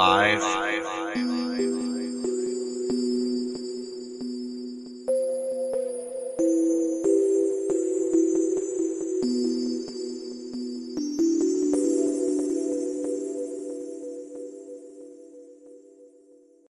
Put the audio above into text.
Live.